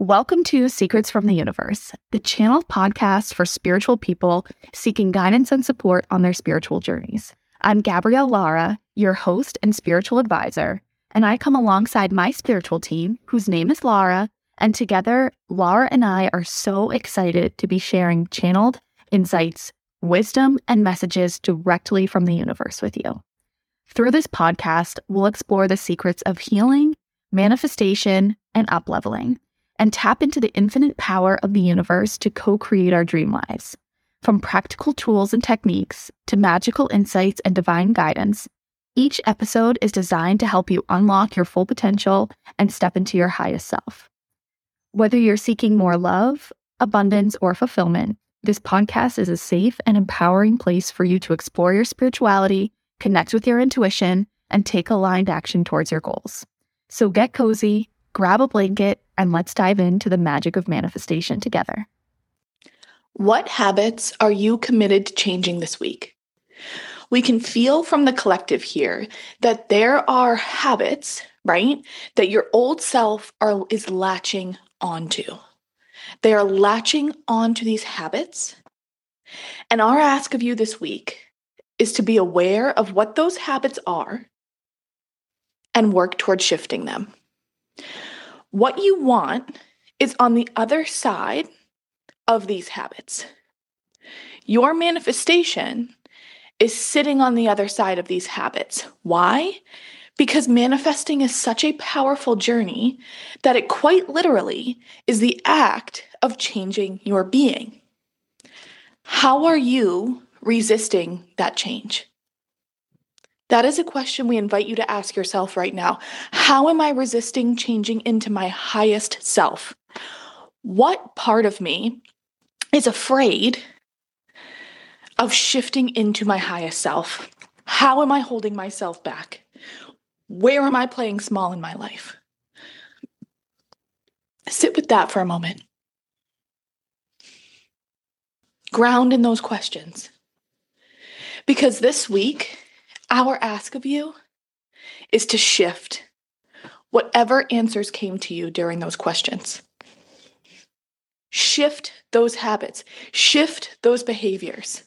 Welcome to Secrets from the Universe, the channel podcast for spiritual people seeking guidance and support on their spiritual journeys. I'm Gabrielle Laura, your host and spiritual advisor, and I come alongside my spiritual team, whose name is Laura, and together, Laura and I are so excited to be sharing channeled insights, wisdom, and messages directly from the universe with you. Through this podcast, we'll explore the secrets of healing, manifestation, and upleveling, and tap into the infinite power of the universe to co create our dream lives. From practical tools and techniques to magical insights and divine guidance, each episode is designed to help you unlock your full potential and step into your highest self. Whether you're seeking more love, abundance, or fulfillment, this podcast is a safe and empowering place for you to explore your spirituality, connect with your intuition, and take aligned action towards your goals. So get cozy, grab a blanket, and let's dive into the magic of manifestation together. What habits are you committed to changing this week? We can feel from the collective here that there are habits, right, that your old self are, is latching onto. They are latching onto these habits. And our ask of you this week is to be aware of what those habits are and work towards shifting them. What you want is on the other side of these habits. Your manifestation is sitting on the other side of these habits. Why? Because manifesting is such a powerful journey that it quite literally is the act of changing your being. How are you resisting that change? That is a question we invite you to ask yourself right now. How am I resisting changing into my highest self? What part of me is afraid of shifting into my highest self? How am I holding myself back? Where am I playing small in my life? Sit with that for a moment. Ground in those questions. Because this week, our ask of you is to shift whatever answers came to you during those questions. Shift those habits, shift those behaviors.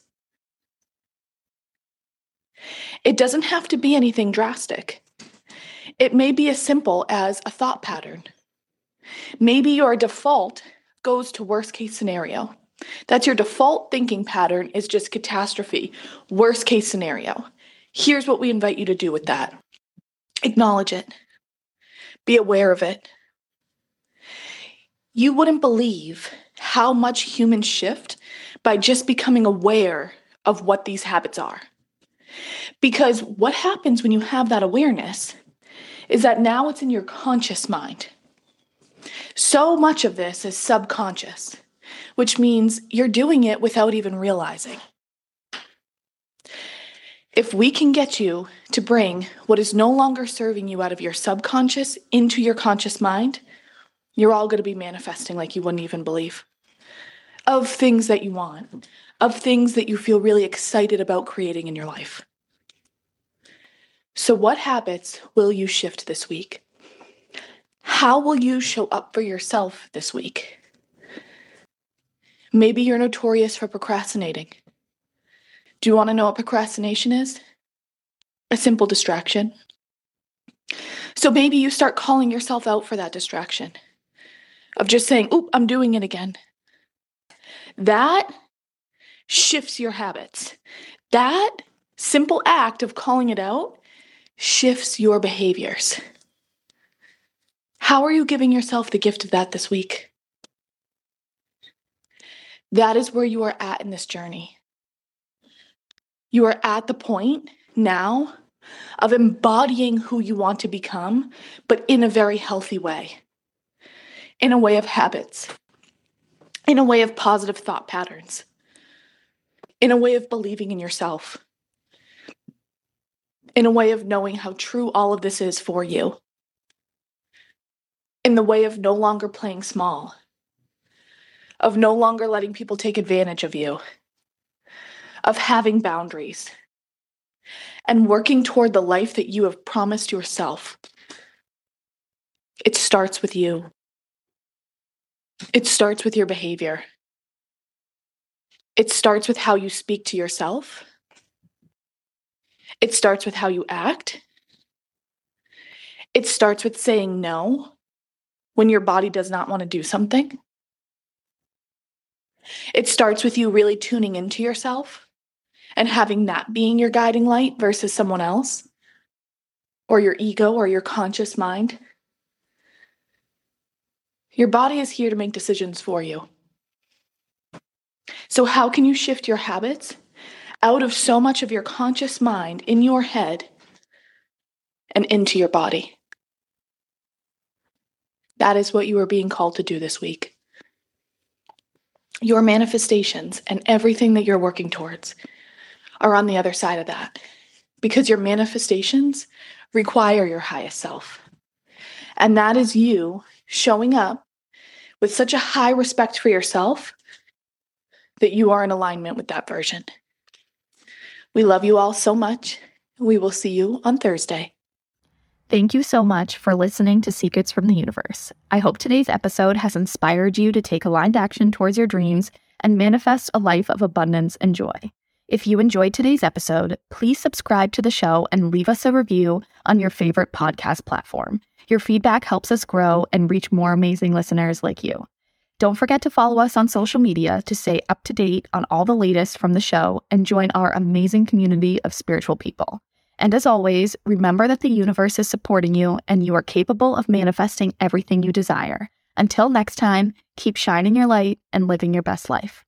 It doesn't have to be anything drastic. It may be as simple as a thought pattern. Maybe your default goes to worst case scenario. That's your default thinking pattern is just catastrophe, worst case scenario. Here's what we invite you to do with that acknowledge it, be aware of it. You wouldn't believe how much humans shift by just becoming aware of what these habits are. Because what happens when you have that awareness is that now it's in your conscious mind. So much of this is subconscious, which means you're doing it without even realizing. If we can get you to bring what is no longer serving you out of your subconscious into your conscious mind, you're all going to be manifesting like you wouldn't even believe of things that you want, of things that you feel really excited about creating in your life. So, what habits will you shift this week? How will you show up for yourself this week? Maybe you're notorious for procrastinating. Do you want to know what procrastination is? A simple distraction. So maybe you start calling yourself out for that distraction of just saying, Oop, I'm doing it again. That shifts your habits. That simple act of calling it out shifts your behaviors. How are you giving yourself the gift of that this week? That is where you are at in this journey. You are at the point now of embodying who you want to become, but in a very healthy way, in a way of habits, in a way of positive thought patterns, in a way of believing in yourself, in a way of knowing how true all of this is for you, in the way of no longer playing small, of no longer letting people take advantage of you of having boundaries and working toward the life that you have promised yourself. It starts with you. It starts with your behavior. It starts with how you speak to yourself. It starts with how you act. It starts with saying no when your body does not want to do something. It starts with you really tuning into yourself and having that being your guiding light versus someone else or your ego or your conscious mind. Your body is here to make decisions for you. So, how can you shift your habits out of so much of your conscious mind in your head and into your body? That is what you are being called to do this week. Your manifestations and everything that you're working towards are on the other side of that because your manifestations require your highest self. And that is you showing up with such a high respect for yourself that you are in alignment with that version. We love you all so much. We will see you on Thursday. Thank you so much for listening to Secrets from the Universe. I hope today's episode has inspired you to take aligned action towards your dreams and manifest a life of abundance and joy. If you enjoyed today's episode, please subscribe to the show and leave us a review on your favorite podcast platform. Your feedback helps us grow and reach more amazing listeners like you. Don't forget to follow us on social media to stay up to date on all the latest from the show and join our amazing community of spiritual people. And as always, remember that the universe is supporting you and you are capable of manifesting everything you desire. Until next time, keep shining your light and living your best life.